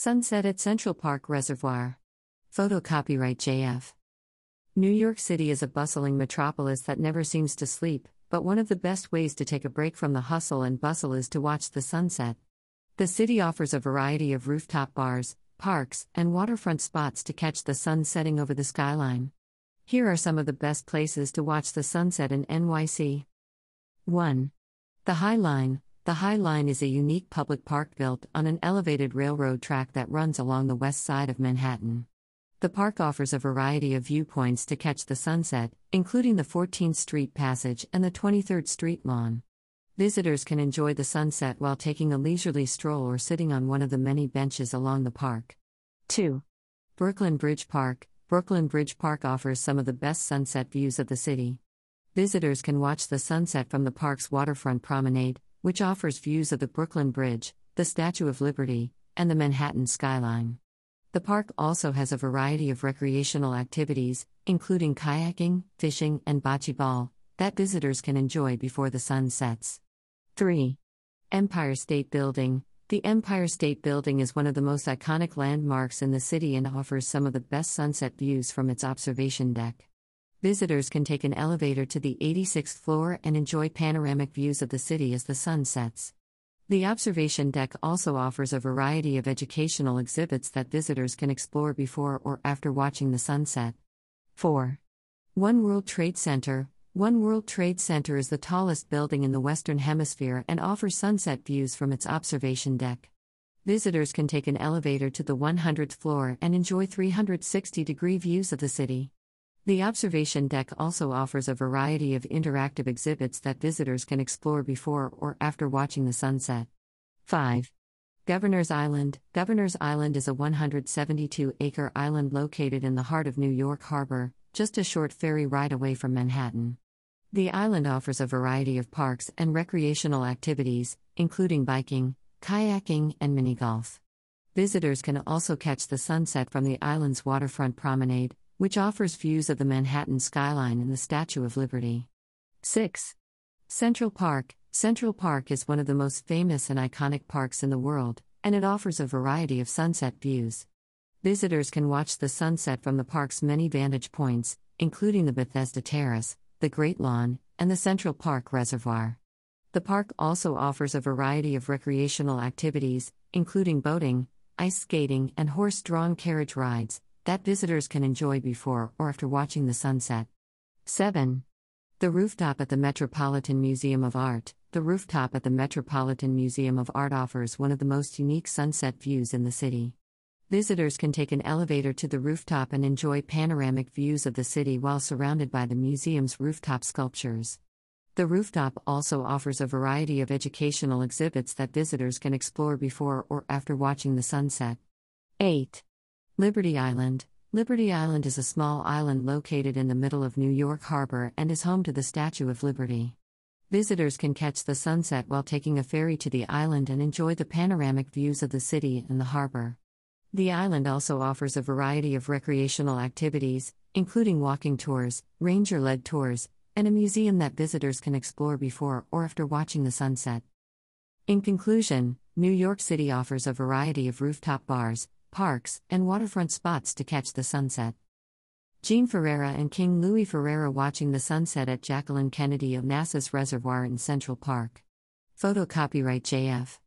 Sunset at Central Park Reservoir. Photo copyright JF. New York City is a bustling metropolis that never seems to sleep, but one of the best ways to take a break from the hustle and bustle is to watch the sunset. The city offers a variety of rooftop bars, parks, and waterfront spots to catch the sun setting over the skyline. Here are some of the best places to watch the sunset in NYC. 1. The High Line. The High Line is a unique public park built on an elevated railroad track that runs along the west side of Manhattan. The park offers a variety of viewpoints to catch the sunset, including the 14th Street Passage and the 23rd Street Lawn. Visitors can enjoy the sunset while taking a leisurely stroll or sitting on one of the many benches along the park. 2. Brooklyn Bridge Park. Brooklyn Bridge Park offers some of the best sunset views of the city. Visitors can watch the sunset from the park's waterfront promenade, which offers views of the Brooklyn Bridge, the Statue of Liberty, and the Manhattan skyline. The park also has a variety of recreational activities, including kayaking, fishing, and bocce ball, that visitors can enjoy before the sun sets. 3. Empire State Building the Empire State Building is one of the most iconic landmarks in the city and offers some of the best sunset views from its observation deck. Visitors can take an elevator to the 86th floor and enjoy panoramic views of the city as the sun sets. The observation deck also offers a variety of educational exhibits that visitors can explore before or after watching the sunset. 4. One World Trade Center one World Trade Center is the tallest building in the Western Hemisphere and offers sunset views from its observation deck. Visitors can take an elevator to the 100th floor and enjoy 360 degree views of the city. The observation deck also offers a variety of interactive exhibits that visitors can explore before or after watching the sunset. 5. Governor's Island Governor's Island is a 172 acre island located in the heart of New York Harbor, just a short ferry ride away from Manhattan. The island offers a variety of parks and recreational activities, including biking, kayaking, and mini golf. Visitors can also catch the sunset from the island's waterfront promenade, which offers views of the Manhattan skyline and the Statue of Liberty. 6. Central Park Central Park is one of the most famous and iconic parks in the world, and it offers a variety of sunset views. Visitors can watch the sunset from the park's many vantage points, including the Bethesda Terrace, the Great Lawn, and the Central Park Reservoir. The park also offers a variety of recreational activities, including boating, ice skating, and horse drawn carriage rides, that visitors can enjoy before or after watching the sunset. 7. The rooftop at the Metropolitan Museum of Art. The rooftop at the Metropolitan Museum of Art offers one of the most unique sunset views in the city. Visitors can take an elevator to the rooftop and enjoy panoramic views of the city while surrounded by the museum's rooftop sculptures. The rooftop also offers a variety of educational exhibits that visitors can explore before or after watching the sunset. 8. Liberty Island Liberty Island is a small island located in the middle of New York Harbor and is home to the Statue of Liberty. Visitors can catch the sunset while taking a ferry to the island and enjoy the panoramic views of the city and the harbor. The island also offers a variety of recreational activities, including walking tours, ranger led tours, and a museum that visitors can explore before or after watching the sunset. In conclusion, New York City offers a variety of rooftop bars, parks, and waterfront spots to catch the sunset. Jean Ferreira and King Louis Ferreira watching the sunset at Jacqueline Kennedy Onassis Reservoir in Central Park. Photo copyright JF.